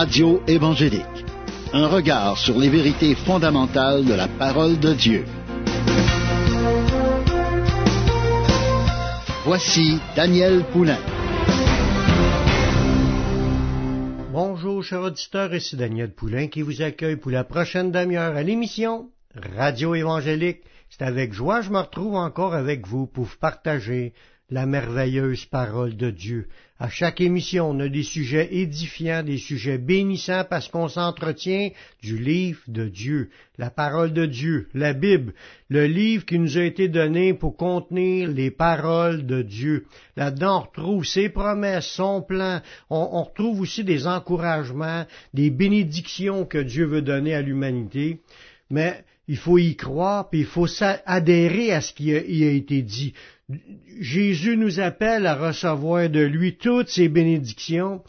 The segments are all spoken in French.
Radio évangélique. Un regard sur les vérités fondamentales de la parole de Dieu. Voici Daniel Poulain. Bonjour, chers auditeurs, ici Daniel Poulain qui vous accueille pour la prochaine demi-heure à l'émission Radio évangélique. C'est avec joie que je me retrouve encore avec vous pour partager la merveilleuse parole de Dieu. À chaque émission, on a des sujets édifiants, des sujets bénissants parce qu'on s'entretient du livre de Dieu, la parole de Dieu, la Bible, le livre qui nous a été donné pour contenir les paroles de Dieu. Là-dedans, on retrouve ses promesses, son plan, on, on retrouve aussi des encouragements, des bénédictions que Dieu veut donner à l'humanité. Mais il faut y croire, puis il faut adhérer à ce qui a, a, été dit. Jésus nous appelle à recevoir de lui toutes ses bénédictions,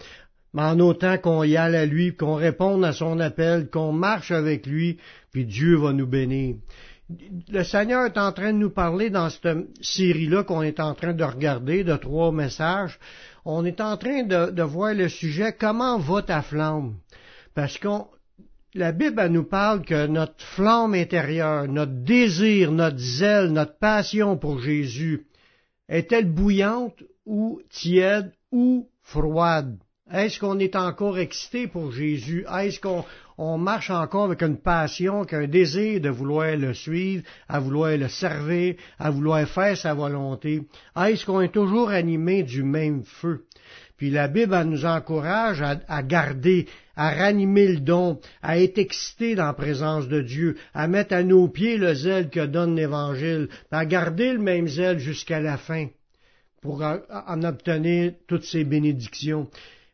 mais en autant qu'on y aille à lui, qu'on réponde à son appel, qu'on marche avec lui, puis Dieu va nous bénir. Le Seigneur est en train de nous parler dans cette série-là qu'on est en train de regarder, de trois messages. On est en train de voir le sujet Comment va ta flamme? Parce qu'on la Bible nous parle que notre flamme intérieure, notre désir, notre zèle, notre passion pour Jésus, est-elle bouillante ou tiède ou froide? Est-ce qu'on est encore excité pour Jésus? Est-ce qu'on marche encore avec une passion, qu'un désir de vouloir le suivre, à vouloir le servir, à vouloir faire sa volonté? Est-ce qu'on est toujours animé du même feu? Puis la Bible nous encourage à, garder, à ranimer le don, à être excité dans la présence de Dieu, à mettre à nos pieds le zèle que donne l'Évangile, à garder le même zèle jusqu'à la fin pour en obtenir toutes ces bénédictions.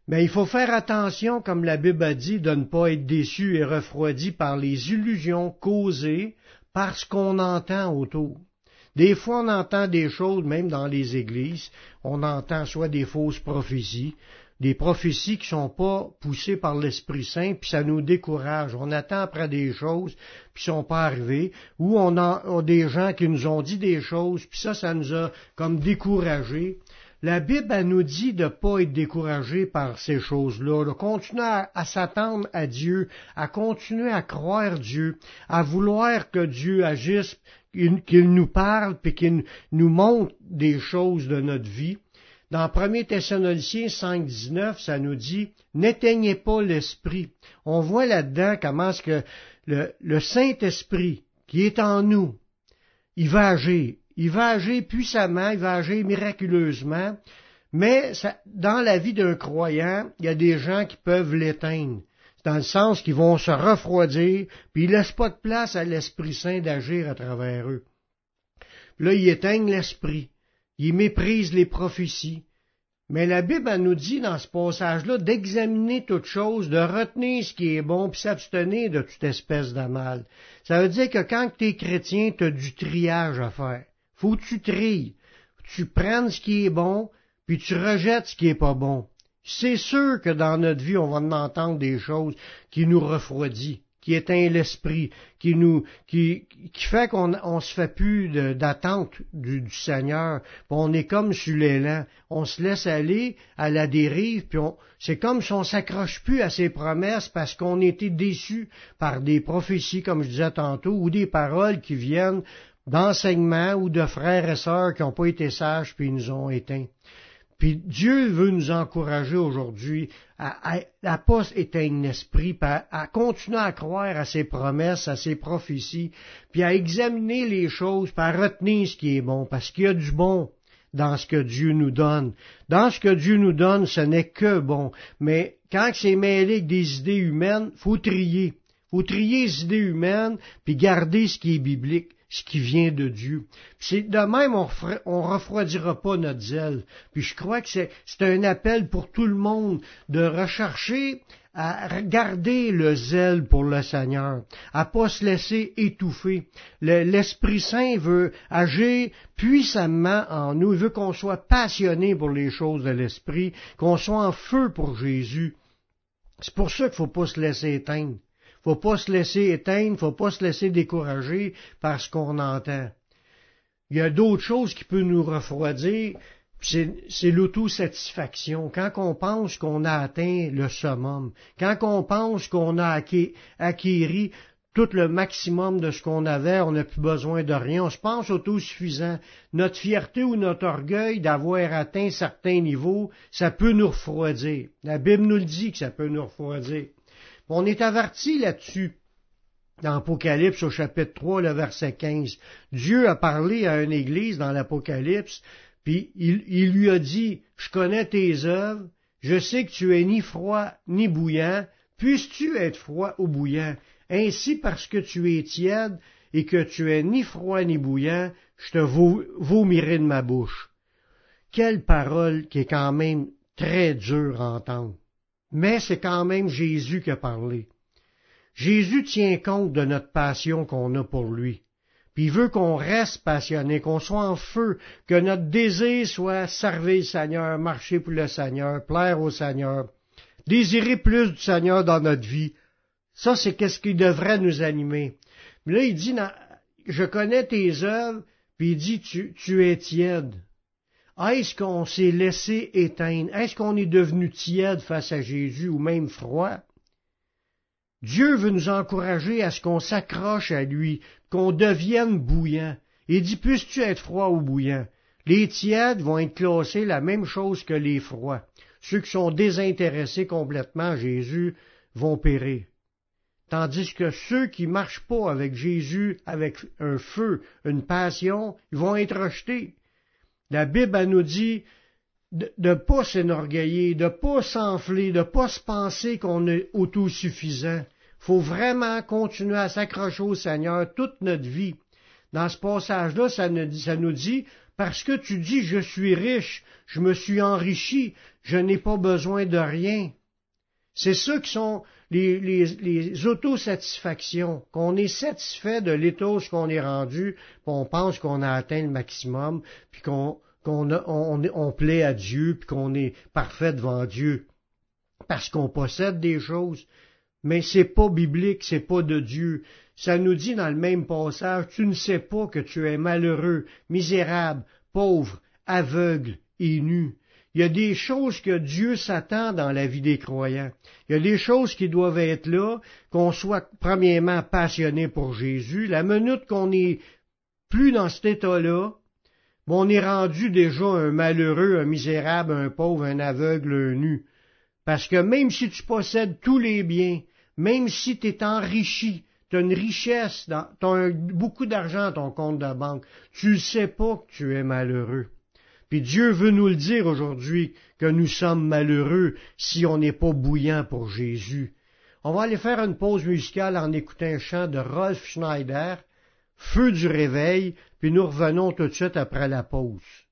Mais il faut faire attention, comme la Bible a dit, de ne pas être déçu et refroidi par les illusions causées par ce qu'on entend autour. Des fois, on entend des choses, même dans les églises, on entend soit des fausses prophéties, des prophéties qui sont pas poussées par l'Esprit Saint, puis ça nous décourage. On attend après des choses, puis sont pas arrivées, ou on a, des gens qui nous ont dit des choses, puis ça, ça nous a comme découragés. La Bible nous dit de ne pas être découragé par ces choses-là, de continuer à s'attendre à Dieu, à continuer à croire Dieu, à vouloir que Dieu agisse, qu'il nous parle puis qu'il nous montre des choses de notre vie. Dans 1 Thessaloniciens 5, 19, ça nous dit N'éteignez pas l'esprit. On voit là-dedans comment est-ce que le, Saint-Esprit qui est en nous, il va agir. Il va agir puissamment, il va agir miraculeusement, mais dans la vie d'un croyant, il y a des gens qui peuvent l'éteindre dans le sens qu'ils vont se refroidir, puis ils laissent pas de place à l'Esprit Saint d'agir à travers eux. là, ils éteignent l'Esprit, ils méprisent les prophéties. Mais la Bible nous dit dans ce passage-là d'examiner toute chose, de retenir ce qui est bon, puis s'abstenir de toute espèce de mal. Ça veut dire que quand tu es chrétien, tu as du triage à faire. Faut que tu tries. Tu prennes ce qui est bon, puis tu rejettes ce qui est pas bon. C'est sûr que dans notre vie, on va entendre des choses qui nous refroidissent, qui éteignent l'esprit, qui nous, qui, qui fait qu'on on se fait plus d'attente du, Seigneur. on est comme sur l'élan. On se laisse aller à la dérive, puis c'est comme si on s'accroche plus à ses promesses parce qu'on était déçu par des prophéties, comme je disais tantôt, ou des paroles qui viennent d'enseignements ou de frères et sœurs qui n'ont pas été sages puis nous ont éteints. Puis Dieu veut nous encourager aujourd'hui à, à, pas éteindre l'esprit, à, à continuer à croire à ses promesses, à ses prophéties, puis à examiner les choses, puis à retenir ce qui est bon, parce qu'il y a du bon dans ce que Dieu nous donne. Dans ce que Dieu nous donne, ce n'est que bon. Mais quand c'est mêlé avec des idées humaines, faut trier. Faut trier les idées humaines, puis garder ce qui est biblique ce qui vient de Dieu. C'est de même, on, on refroidira pas notre zèle. Puis je crois que c'est un appel pour tout le monde de rechercher à garder le zèle pour le Seigneur, à pas se laisser étouffer. L'Esprit Saint veut agir puissamment en nous, il veut qu'on soit passionné pour les choses de l'Esprit, qu'on soit en feu pour Jésus. C'est pour ça qu'il faut pas se laisser éteindre faut pas se laisser éteindre, faut pas se laisser décourager par ce qu'on entend. Il y a d'autres choses qui peuvent nous refroidir, c'est l'autosatisfaction. Quand on pense qu'on a atteint le summum, quand on pense qu'on a acquis, tout le maximum de ce qu'on avait, on n'a plus besoin de rien, on se pense autosuffisant. Notre fierté ou notre orgueil d'avoir atteint certains niveaux, ça peut nous refroidir. La Bible nous le dit que ça peut nous refroidir. On est averti là-dessus. Dans l'Apocalypse au chapitre 3, le verset 15, Dieu a parlé à une église dans l'Apocalypse puis il, lui a dit, je connais tes œuvres, je sais que tu es ni froid ni bouillant, puisses-tu être froid ou bouillant? Ainsi parce que tu es tiède et que tu es ni froid ni bouillant, je te vomirai de ma bouche. Quelle parole qui est quand même très dure à entendre. Mais c'est quand même Jésus qui a parlé. Jésus tient compte de notre passion qu'on a pour lui. Puis il veut qu'on reste passionné, qu'on soit en feu, que notre désir soit servir le Seigneur, marcher pour le Seigneur, plaire au Seigneur, désirer plus du Seigneur dans notre vie. Ça, c'est qu'est-ce qui devrait nous animer. Mais là, il dit, je connais tes œuvres, puis il dit, tu, tu es tiède. Est-ce qu'on s'est laissé éteindre? Est-ce qu'on est devenu tiède face à Jésus ou même froid? Dieu veut nous encourager à ce qu'on s'accroche à lui, qu'on devienne bouillant. Il dit, puisses-tu être froid ou bouillant? Les tièdes vont être classés la même chose que les froids. Ceux qui sont désintéressés complètement à Jésus vont périr. Tandis que ceux qui marchent pas avec Jésus, avec un feu, une passion, ils vont être rejetés. La Bible nous dit de ne pas s'enorgueiller, de ne pas s'enfler, de ne pas se penser qu'on est autosuffisant faut vraiment continuer à s'accrocher au Seigneur toute notre vie. Dans ce passage-là, ça, nous dit, parce que tu dis, je suis riche, je me suis enrichi, je n'ai pas besoin de rien. C'est ça qui sont les, autosatisfactions, qu'on est satisfait de l'état où qu'on est rendu, qu'on pense qu'on a atteint le maximum, puis qu'on on, plaît à Dieu, puis qu'on est parfait devant Dieu, parce qu'on possède des choses mais c'est pas biblique, c'est pas de Dieu. Ça nous dit dans le même passage, tu ne sais pas que tu es malheureux, misérable, pauvre, aveugle et nu. Il y a des choses que Dieu s'attend dans la vie des croyants. Il y a des choses qui doivent être là, qu'on soit premièrement passionné pour Jésus. La minute qu'on n'est plus dans cet état-là, on est rendu déjà un malheureux, un misérable, un pauvre, un aveugle, un nu. Parce que même si tu possèdes tous les biens, même si tu es enrichi, tu as une richesse, tu as beaucoup d'argent dans ton compte de banque, tu ne sais pas que tu es malheureux. Puis Dieu veut nous le dire aujourd'hui que nous sommes malheureux si on n'est pas bouillant pour Jésus. On va aller faire une pause musicale en écoutant un chant de Rolf Schneider, Feu du réveil, puis nous revenons tout de suite après la pause.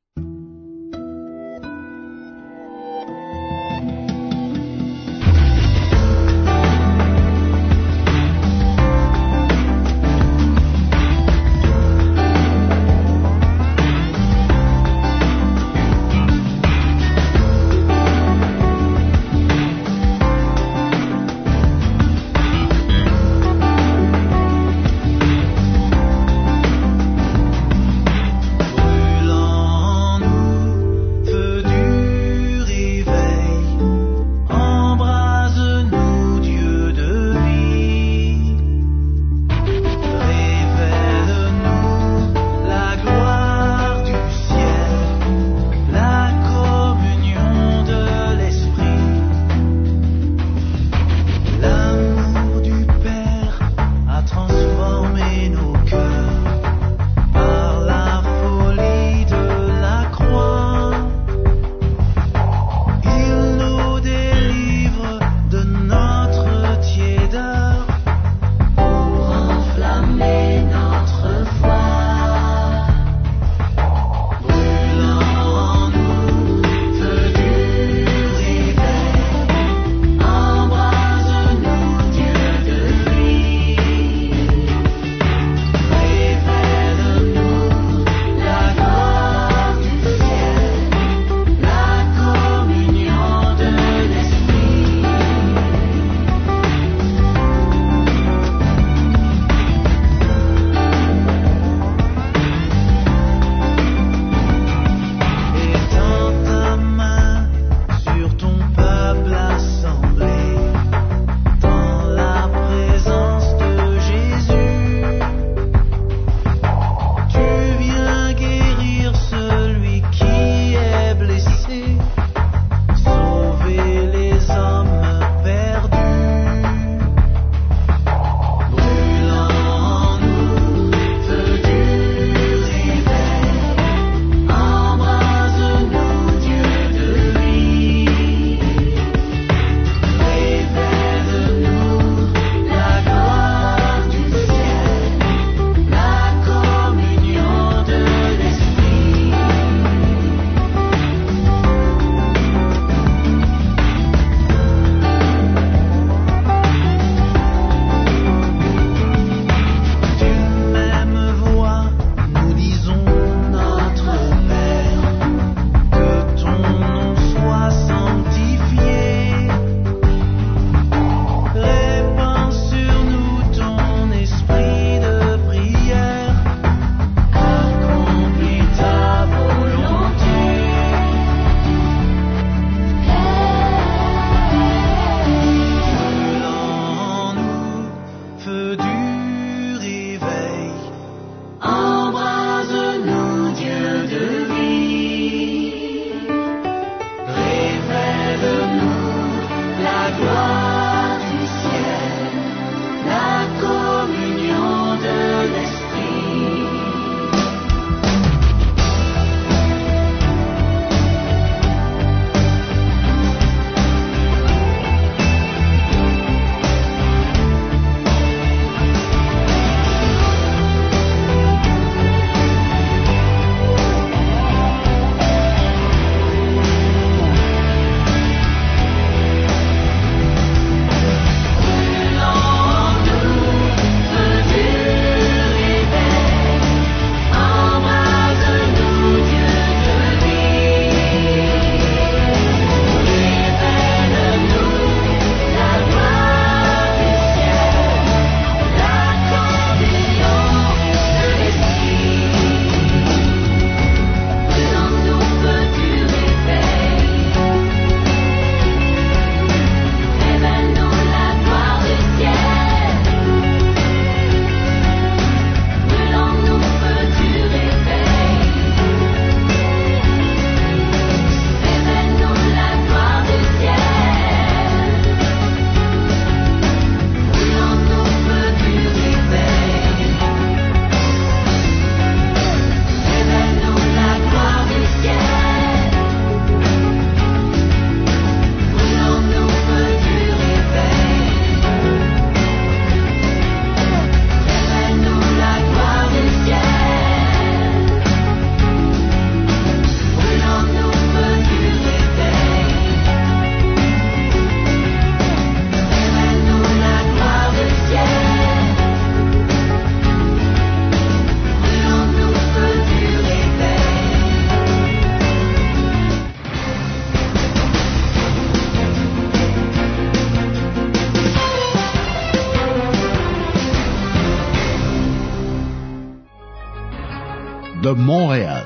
Montréal.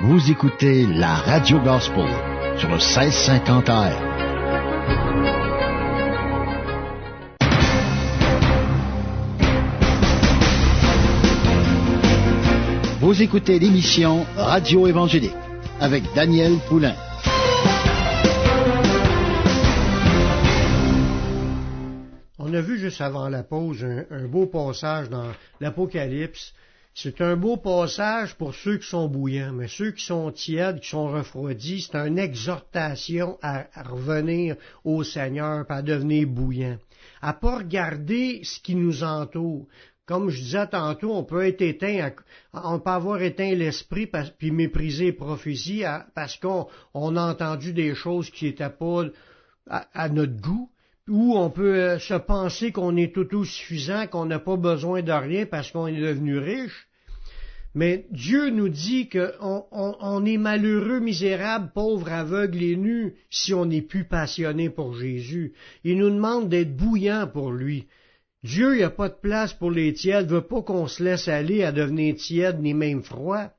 Vous écoutez la Radio Gospel sur le 1650 AM. Vous écoutez l'émission Radio Évangélique avec Daniel Poulain. On a vu juste avant la pause un, un beau passage dans l'Apocalypse. C'est un beau passage pour ceux qui sont bouillants, mais ceux qui sont tièdes, qui sont refroidis, c'est une exhortation à, revenir au Seigneur, à devenir bouillant, à pas regarder ce qui nous entoure. Comme je disais tantôt, on peut être éteint, on peut avoir éteint l'esprit puis mépriser les prophéties parce qu'on on a entendu des choses qui n'étaient pas à, notre goût ou on peut euh, se penser qu'on est autosuffisant, qu'on n'a pas besoin de rien parce qu'on est devenu riche. Mais Dieu nous dit qu'on on, est malheureux, misérable, pauvre, aveugle et nu si on n'est plus passionné pour Jésus. Il nous demande d'être bouillant pour lui. Dieu, il n'y a pas de place pour les tièdes, veut pas qu'on se laisse aller à devenir tiède ni même froid.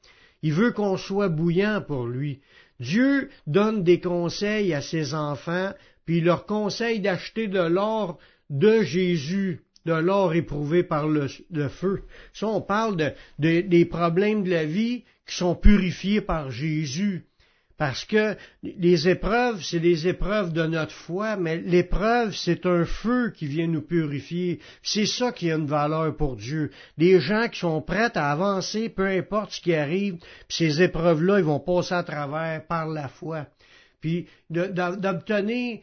Il veut qu'on soit bouillant pour lui. Dieu donne des conseils à ses enfants, puis il leur conseille d'acheter de l'or de Jésus, de l'or éprouvé par le, feu. Ça, on parle de, de, des problèmes de la vie qui sont purifiés par Jésus. Parce que les épreuves, c'est des épreuves de notre foi, mais l'épreuve, c'est un feu qui vient nous purifier. C'est ça qui a une valeur pour Dieu. Des gens qui sont prêts à avancer, peu importe ce qui arrive, puis ces épreuves-là, ils vont passer à travers par la foi. Puis d'obtenir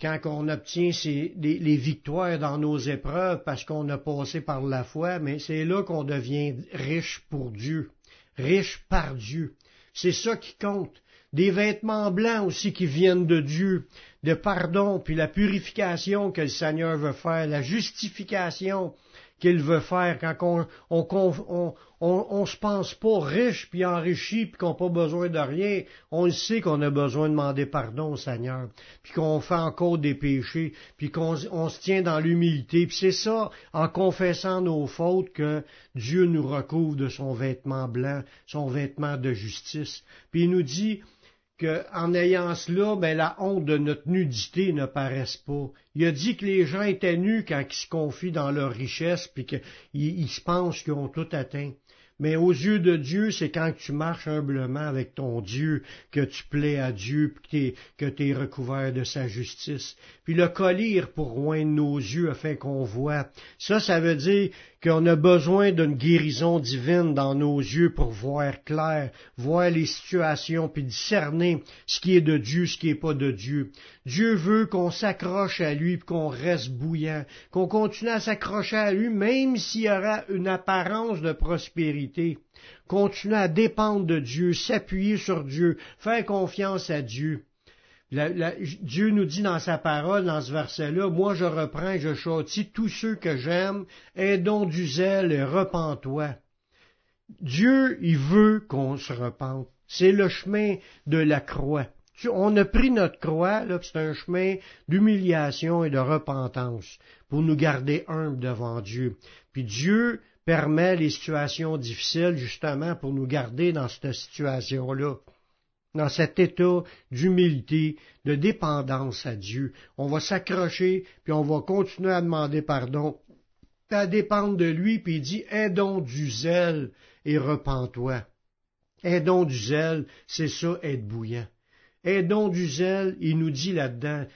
quand on obtient ces, les, victoires dans nos épreuves parce qu'on a passé par la foi, mais c'est là qu'on devient riche pour Dieu, riche par Dieu. C'est ça qui compte. Des vêtements blancs aussi qui viennent de Dieu, de pardon, puis la purification que le Seigneur veut faire, la justification qu'il veut faire quand on, on, se pense pas riche puis enrichi puis qu'on n'a pas besoin de rien. On sait qu'on a besoin de demander pardon au Seigneur, puis qu'on fait encore des péchés, puis qu'on se tient dans l'humilité. Puis c'est ça, en confessant nos fautes, que Dieu nous recouvre de son vêtement blanc, son vêtement de justice. Puis il nous dit, qu'en ayant cela, ben, la honte de notre nudité ne paraisse pas. Il a dit que les gens étaient nus quand ils se confient dans leur richesse, puis qu'ils se pensent qu'ils ont tout atteint. Mais aux yeux de Dieu, c'est quand tu marches humblement avec ton Dieu que tu plais à Dieu, que tu es recouvert de sa justice. Puis le collier pour oindre nos yeux afin qu'on voit. Ça, ça veut dire qu'on a besoin d'une guérison divine dans nos yeux pour voir clair, voir les situations, puis discerner ce qui est de Dieu, ce qui n'est pas de Dieu. Dieu veut qu'on s'accroche à lui, qu'on reste bouillant, qu'on continue à s'accrocher à lui, même s'il y aura une apparence de prospérité. Continuer à dépendre de Dieu, s'appuyer sur Dieu, faire confiance à Dieu. Dieu nous dit dans sa parole, dans ce verset-là, moi je reprends et je châtie tous ceux que j'aime, aidons du zèle et repens-toi. Dieu, il veut qu'on se repente. C'est le chemin de la croix. On a pris notre croix, c'est un chemin d'humiliation et de repentance pour nous garder humbles devant Dieu. Puis Dieu permet les situations difficiles justement pour nous garder dans cette situation-là dans cet état d'humilité, de dépendance à Dieu. On va s'accrocher, puis on va continuer à demander pardon, à dépendre de lui, puis il dit, aidons du zèle et repens-toi. Aidons du zèle, c'est ça, être bouillant. Aidons du zèle, il nous dit là-dedans,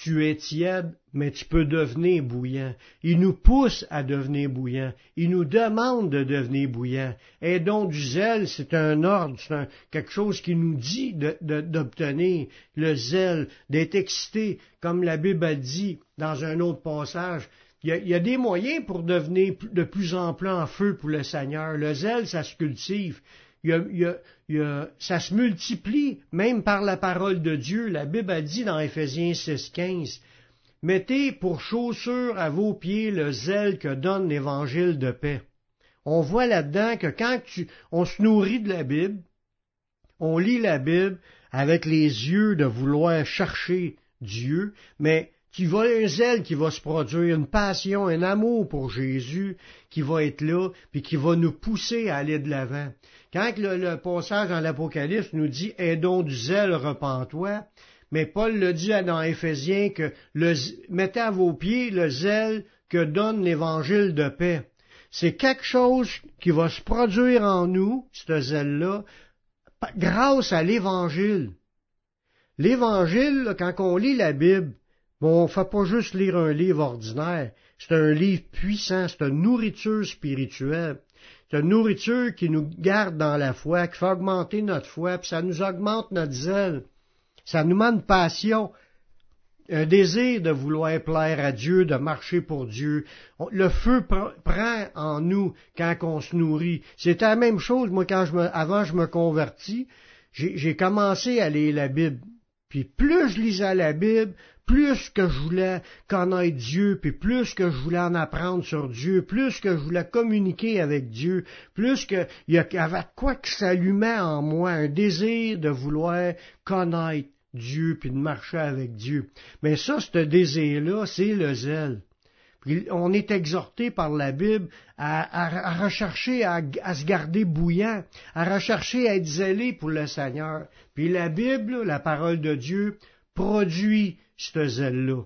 tu es tiède, mais tu peux devenir bouillant. Il nous pousse à devenir bouillant. Il nous demande de devenir bouillant. Et donc du zèle, c'est un ordre, c'est quelque chose qui nous dit d'obtenir le zèle, d'être excité, comme la Bible a dit dans un autre passage. Il y, a, il y, a, des moyens pour devenir de plus en plus en feu pour le Seigneur. Le zèle, ça se cultive ça se multiplie même par la parole de Dieu. La Bible a dit dans Éphésiens 6.15, Mettez pour chaussure à vos pieds le zèle que donne l'évangile de paix. On voit là-dedans que quand on se nourrit de la Bible, on lit la Bible avec les yeux de vouloir chercher Dieu, mais qui va un zèle qui va se produire, une passion, un amour pour Jésus qui va être là, puis qui va nous pousser à aller de l'avant. Quand le, passage dans l'Apocalypse nous dit aidons du zèle, repens-toi, mais Paul le dit dans Éphésiens que le, mettez à vos pieds le zèle que donne l'évangile de paix. C'est quelque chose qui va se produire en nous, ce zèle-là, grâce à l'évangile. L'évangile, quand on lit la Bible, bon, on ne fait pas juste lire un livre ordinaire. C'est un livre puissant, c'est une nourriture spirituelle. C'est une nourriture qui nous garde dans la foi, qui fait augmenter notre foi, puis ça nous augmente notre zèle. Ça nous met passion, un désir de vouloir plaire à Dieu, de marcher pour Dieu. Le feu prend en nous quand on se nourrit. C'était la même chose, moi, quand je me, avant je me convertis, j'ai commencé à lire la Bible. Puis plus je lisais la Bible, plus que je voulais connaître Dieu, puis plus que je voulais en apprendre sur Dieu, plus que je voulais communiquer avec Dieu, plus qu'il y avait quoi que s'allumait en moi, un désir de vouloir connaître Dieu, puis de marcher avec Dieu. Mais ça, ce désir-là, c'est le zèle. on est exhorté par la Bible à, rechercher à, se garder bouillant, à rechercher à être zélé pour le Seigneur. Puis la Bible, la parole de Dieu, produit ce zèle-là.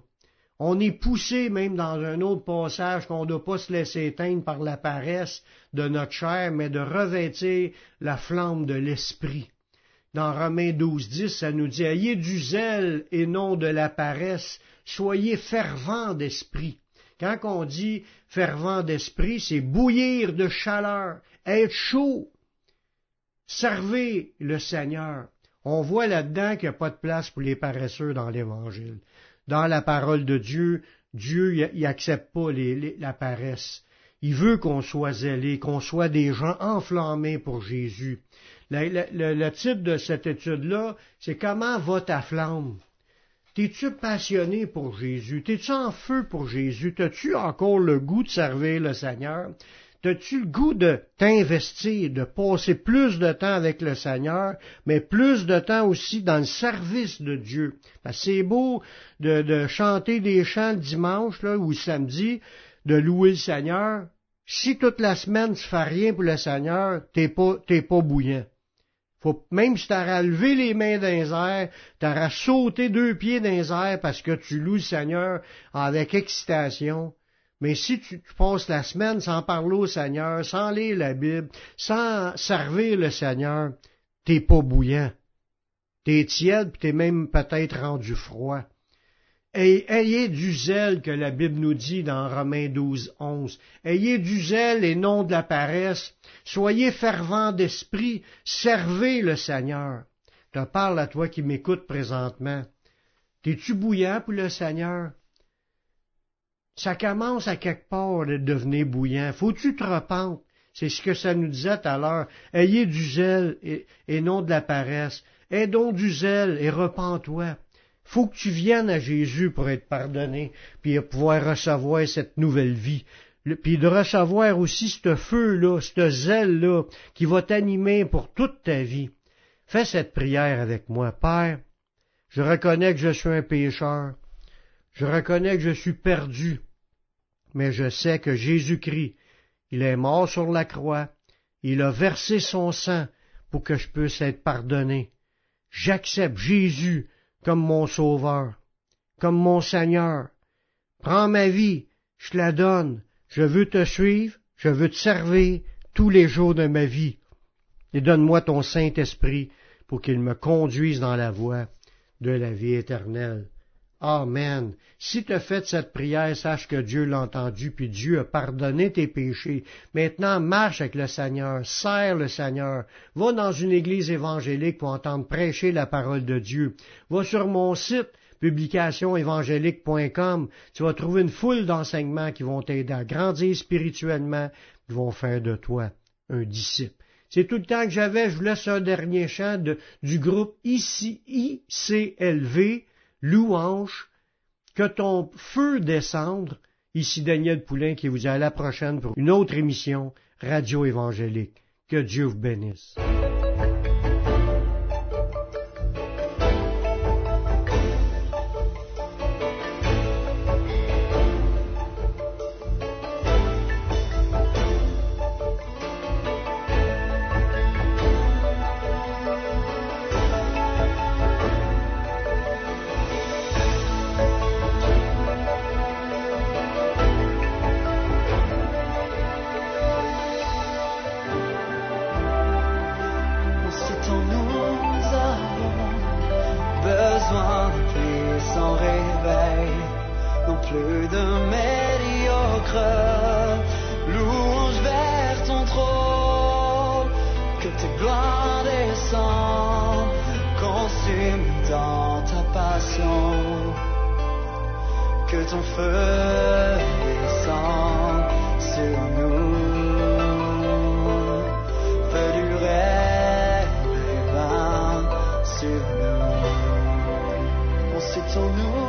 On est poussé même dans un autre passage qu'on ne doit pas se laisser éteindre par la paresse de notre chair, mais de revêtir la flamme de l'esprit. Dans Romains 12, 10, ça nous dit, ayez du zèle et non de la paresse, soyez fervents d'esprit. Quand on dit fervent d'esprit, c'est bouillir de chaleur, être chaud. Servez le Seigneur. On voit là-dedans qu'il n'y a pas de place pour les paresseux dans l'Évangile. Dans la parole de Dieu, Dieu n'accepte pas la paresse. Il veut qu'on soit zélé, qu'on soit des gens enflammés pour Jésus. Le, titre de cette étude-là, c'est Comment va ta flamme? T'es-tu passionné pour Jésus? T'es-tu en feu pour Jésus? T'as-tu encore le goût de servir le Seigneur? T'as-tu le goût de t'investir, de passer plus de temps avec le Seigneur, mais plus de temps aussi dans le service de Dieu? c'est beau de, chanter des chants le dimanche ou samedi, de louer le Seigneur. Si toute la semaine tu fais rien pour le Seigneur, t'es pas, t'es pas bouillant. Faut, même si t'auras levé les mains dans les airs, t'auras sauté deux pieds dans les airs parce que tu loues le Seigneur avec excitation. Mais si tu, passes la semaine sans parler au Seigneur, sans lire la Bible, sans servir le Seigneur, t'es pas bouillant. T'es tiède, puis t'es même peut-être rendu froid. Ayez du zèle que la Bible nous dit dans Romains 12, 11. Ayez du zèle et non de la paresse. Soyez fervents d'esprit, servez le Seigneur. Je te parle à toi qui m'écoutes présentement. T'es-tu bouillant pour le Seigneur? Ça commence à quelque part de devenir bouillant. Faut-tu te repentes? C'est ce que ça nous disait tout à l'heure. Ayez du zèle et, non de la paresse. Aie donc du zèle et repens-toi. Faut que tu viennes à Jésus pour être pardonné, puis pouvoir recevoir cette nouvelle vie puis de recevoir aussi ce feu-là, ce zèle-là, qui va t'animer pour toute ta vie. Fais cette prière avec moi. Père, je reconnais que je suis un pécheur. Je reconnais que je suis perdu. Mais je sais que Jésus-Christ, il est mort sur la croix. Il a versé son sang pour que je puisse être pardonné. J'accepte Jésus comme mon sauveur, comme mon Seigneur. Prends ma vie, je la donne je veux te suivre, je veux te servir tous les jours de ma vie. Et donne-moi ton Saint-Esprit pour qu'il me conduise dans la voie de la vie éternelle. Amen. Si tu as fait cette prière, sache que Dieu l'a entendu, puis Dieu a pardonné tes péchés. Maintenant, marche avec le Seigneur, serre le Seigneur. Va dans une église évangélique pour entendre prêcher la parole de Dieu. Va sur mon site, publicationévangélique.com, tu vas trouver une foule d'enseignements qui vont t'aider à grandir spirituellement, qui vont faire de toi un disciple. C'est tout le temps que j'avais, je vous laisse un dernier chant du groupe ICI, ICLV, Louange, que ton feu descendre. Ici Daniel Poulain qui vous dit à la prochaine pour une autre émission Radio Évangélique. Que Dieu vous bénisse. jeu de médiocre. Louange vers ton trône, que tes gloires descendent, consume dans ta passion, que ton feu descende sur nous. Fais du rêve sur nous. On s'étend nous?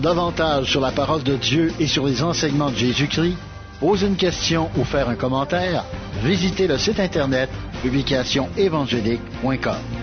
davantage sur la parole de Dieu et sur les enseignements de Jésus-Christ, poser une question ou faire un commentaire, visitez le site internet publicationévangélique.com.